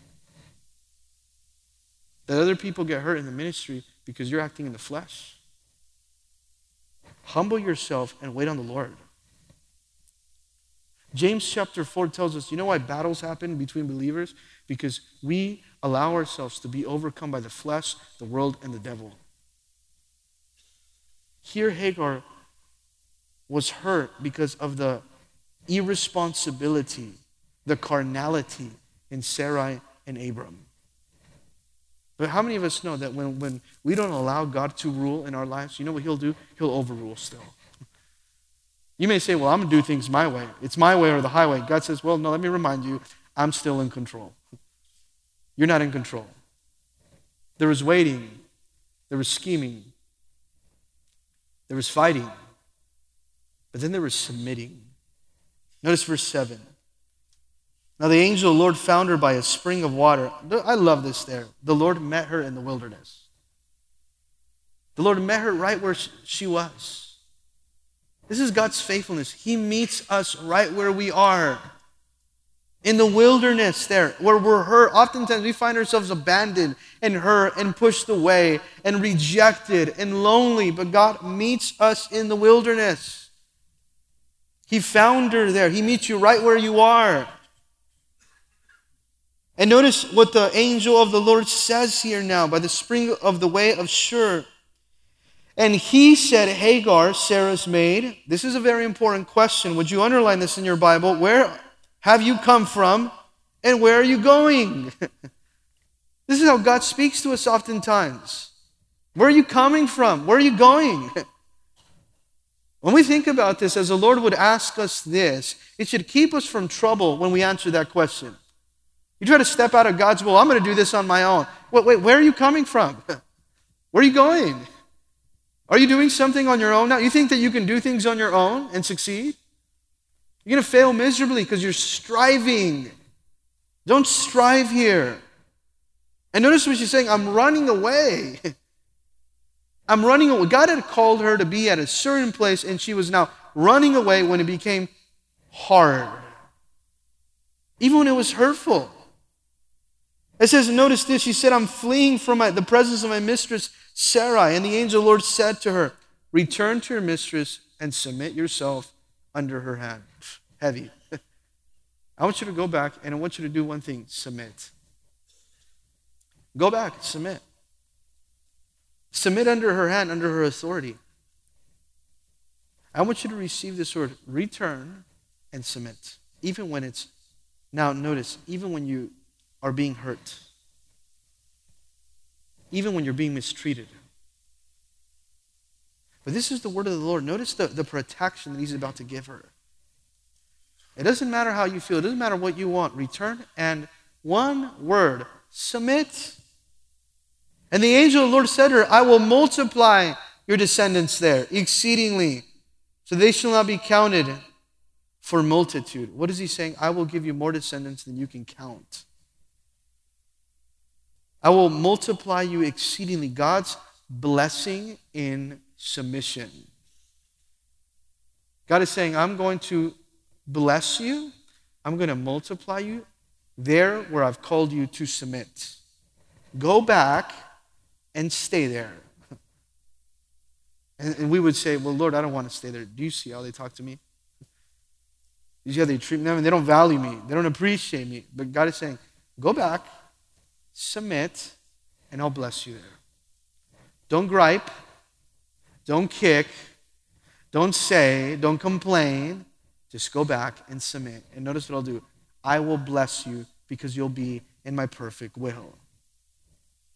That other people get hurt in the ministry because you're acting in the flesh. Humble yourself and wait on the Lord. James chapter 4 tells us, you know why battles happen between believers? Because we allow ourselves to be overcome by the flesh, the world, and the devil. Here, Hagar was hurt because of the irresponsibility, the carnality in Sarai and Abram. But how many of us know that when, when we don't allow God to rule in our lives, you know what He'll do? He'll overrule still. You may say, Well, I'm going to do things my way. It's my way or the highway. God says, Well, no, let me remind you, I'm still in control. You're not in control. There was waiting, there was scheming, there was fighting, but then there was submitting. Notice verse 7. Now the angel of the Lord found her by a spring of water. I love this there. The Lord met her in the wilderness. The Lord met her right where she was. This is God's faithfulness. He meets us right where we are. In the wilderness, there, where we're hurt. Oftentimes we find ourselves abandoned and hurt and pushed away and rejected and lonely, but God meets us in the wilderness. He found her there. He meets you right where you are. And notice what the angel of the Lord says here now by the spring of the way of Shur. And he said, Hagar, Sarah's maid, this is a very important question. Would you underline this in your Bible? Where have you come from and where are you going? this is how God speaks to us oftentimes. Where are you coming from? Where are you going? When we think about this, as the Lord would ask us this, it should keep us from trouble when we answer that question. You try to step out of God's will, I'm going to do this on my own. Wait, wait, where are you coming from? Where are you going? Are you doing something on your own now? You think that you can do things on your own and succeed? You're going to fail miserably because you're striving. Don't strive here. And notice what she's saying I'm running away. I'm running away. God had called her to be at a certain place, and she was now running away when it became hard, even when it was hurtful. It says, notice this. She said, I'm fleeing from my, the presence of my mistress Sarai. And the angel the Lord said to her, Return to your mistress and submit yourself under her hand. Heavy. I want you to go back and I want you to do one thing submit. Go back, submit. Submit under her hand, under her authority. I want you to receive this word return and submit, even when it's, now notice, even when you are being hurt, even when you're being mistreated. But this is the word of the Lord. Notice the, the protection that he's about to give her. It doesn't matter how you feel, it doesn't matter what you want. Return and one word submit. And the angel of the Lord said to her, I will multiply your descendants there exceedingly, so they shall not be counted for multitude. What is he saying? I will give you more descendants than you can count. I will multiply you exceedingly. God's blessing in submission. God is saying, I'm going to bless you, I'm going to multiply you there where I've called you to submit. Go back and stay there. And, and, we would say, Well, Lord, I don't want to stay there. Do you see how they talk to me? You see how they treat me? I mean, they don't value me, they don't appreciate me. But God is saying, Go back, submit, and I'll bless you there. Don't gripe, don't kick, don't say, don't complain. Just go back and submit. And notice what I'll do I will bless you because you'll be in my perfect will.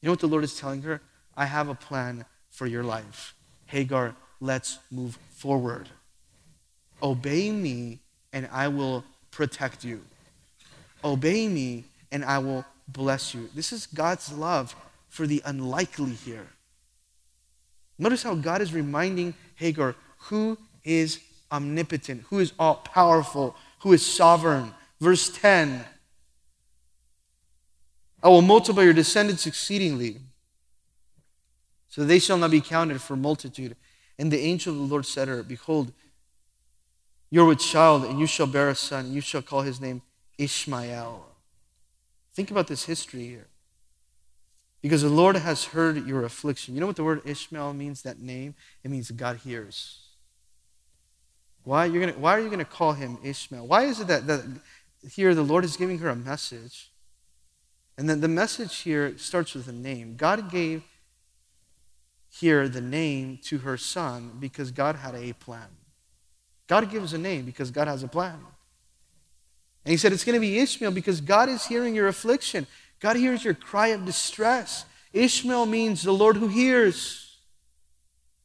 You know what the Lord is telling her? I have a plan for your life. Hagar, let's move forward. Obey me, and I will protect you. Obey me, and I will bless you. This is God's love for the unlikely here. Notice how God is reminding Hagar who is omnipotent, who is all powerful, who is sovereign. Verse 10 I will multiply your descendants exceedingly so they shall not be counted for multitude. And the angel of the Lord said to her, Behold, you're with child, and you shall bear a son, and you shall call his name Ishmael. Think about this history here. Because the Lord has heard your affliction. You know what the word Ishmael means, that name? It means God hears. Why, you're gonna, why are you going to call him Ishmael? Why is it that, that here the Lord is giving her a message? And then the message here starts with a name. God gave here the name to her son because God had a plan. God gives a name because God has a plan. And he said, It's going to be Ishmael because God is hearing your affliction. God hears your cry of distress. Ishmael means the Lord who hears.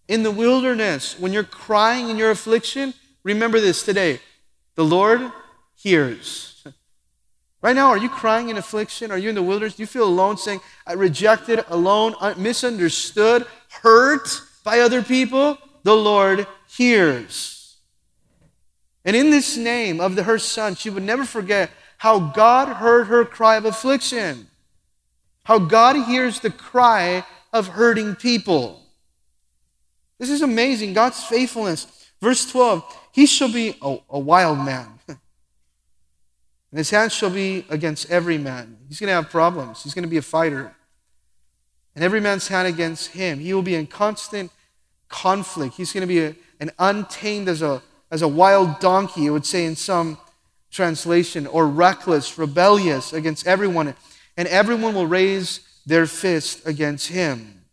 In the wilderness, when you're crying in your affliction, remember this today the Lord hears. Right now, are you crying in affliction? Are you in the wilderness? Do you feel alone, saying, I rejected, alone, misunderstood, hurt by other people? The Lord hears. And in this name of the, her son, she would never forget how God heard her cry of affliction, how God hears the cry of hurting people. This is amazing, God's faithfulness. Verse 12, he shall be a, a wild man. And his hand shall be against every man. He's going to have problems. He's going to be a fighter. And every man's hand against him. He will be in constant conflict. He's going to be a, an untamed as a, as a wild donkey, it would say in some translation, or reckless, rebellious against everyone. And everyone will raise their fist against him.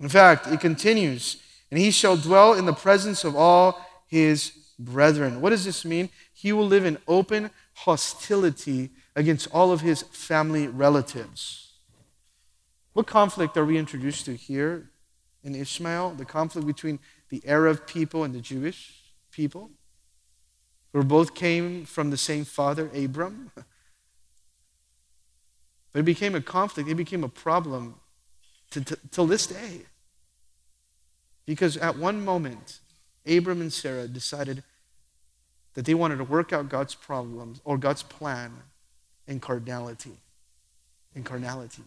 In fact, it continues, and he shall dwell in the presence of all his brethren. What does this mean? He will live in open hostility against all of his family relatives. What conflict are we introduced to here in Ishmael? The conflict between the Arab people and the Jewish people, who both came from the same father, Abram. But it became a conflict, it became a problem till this day. Because at one moment, Abram and Sarah decided that they wanted to work out God's problems or God's plan in carnality. In carnality.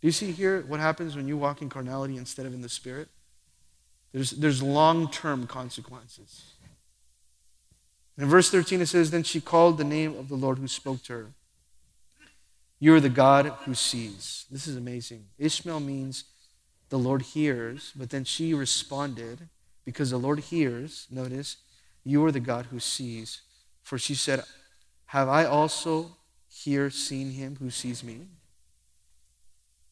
Do you see here what happens when you walk in carnality instead of in the Spirit? There's, there's long term consequences. In verse 13, it says, Then she called the name of the Lord who spoke to her. You are the God who sees. This is amazing. Ishmael means the Lord hears, but then she responded because the Lord hears, notice, you are the God who sees. For she said, Have I also here seen him who sees me?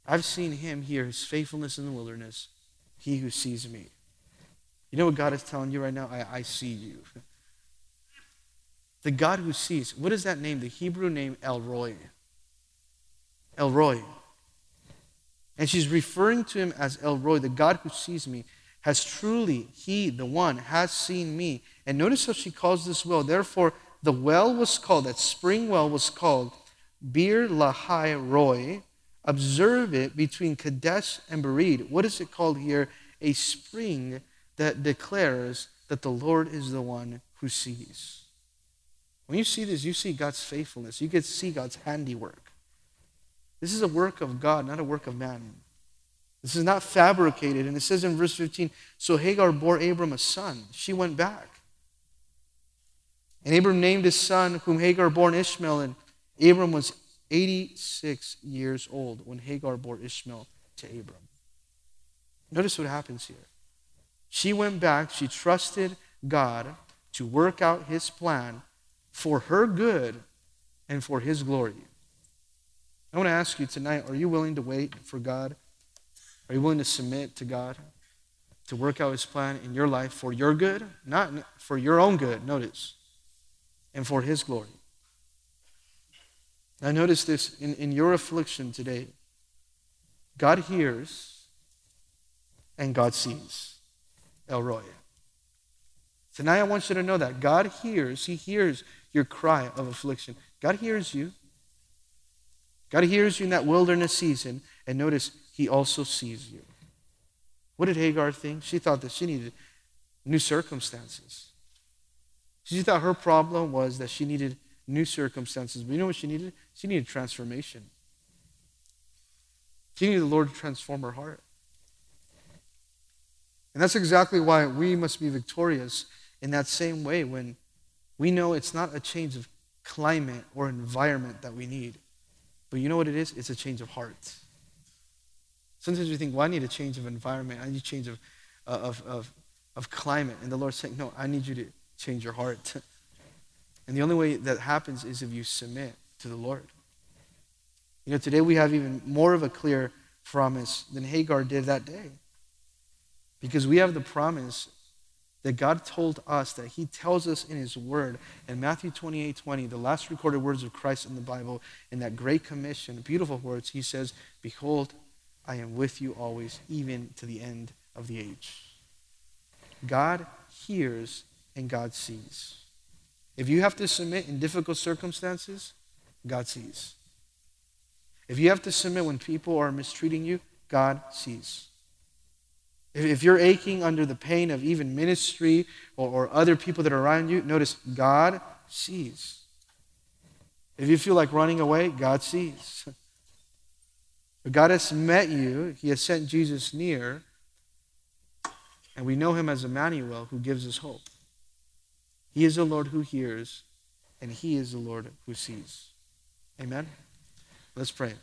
I've seen him here, his faithfulness in the wilderness, he who sees me. You know what God is telling you right now? I, I see you. The God who sees. What is that name? The Hebrew name El Roi. El Roi. And she's referring to him as El Roi, the God who sees me, has truly, he, the one, has seen me. And notice how she calls this well. Therefore, the well was called, that spring well was called Beer Lahai Roi. Observe it between Kadesh and Bered. What is it called here? A spring that declares that the Lord is the one who sees. When you see this, you see God's faithfulness. You get to see God's handiwork. This is a work of God, not a work of man. This is not fabricated. And it says in verse 15 So Hagar bore Abram a son. She went back. And Abram named his son, whom Hagar bore Ishmael. And Abram was 86 years old when Hagar bore Ishmael to Abram. Notice what happens here. She went back, she trusted God to work out his plan for her good and for his glory. I want to ask you tonight are you willing to wait for God? Are you willing to submit to God to work out his plan in your life for your good? Not for your own good, notice, and for his glory. Now, notice this in, in your affliction today God hears and God sees. El Roi. Tonight, I want you to know that God hears, He hears your cry of affliction. God hears you. God hears you in that wilderness season, and notice, He also sees you. What did Hagar think? She thought that she needed new circumstances. She thought her problem was that she needed new circumstances. But you know what she needed? She needed transformation. She needed the Lord to transform her heart. And that's exactly why we must be victorious in that same way when we know it's not a change of climate or environment that we need. But you know what it is? It's a change of heart. Sometimes we think, well, I need a change of environment. I need a change of, uh, of, of, of climate. And the Lord's saying, no, I need you to change your heart. and the only way that happens is if you submit to the Lord. You know, today we have even more of a clear promise than Hagar did that day. Because we have the promise that God told us, that He tells us in His Word. In Matthew 28 20, the last recorded words of Christ in the Bible, in that great commission, beautiful words, He says, Behold, I am with you always, even to the end of the age. God hears and God sees. If you have to submit in difficult circumstances, God sees. If you have to submit when people are mistreating you, God sees. If you're aching under the pain of even ministry or, or other people that are around you, notice God sees. If you feel like running away, God sees. But God has met you, He has sent Jesus near, and we know Him as Emmanuel who gives us hope. He is the Lord who hears, and He is the Lord who sees. Amen? Let's pray.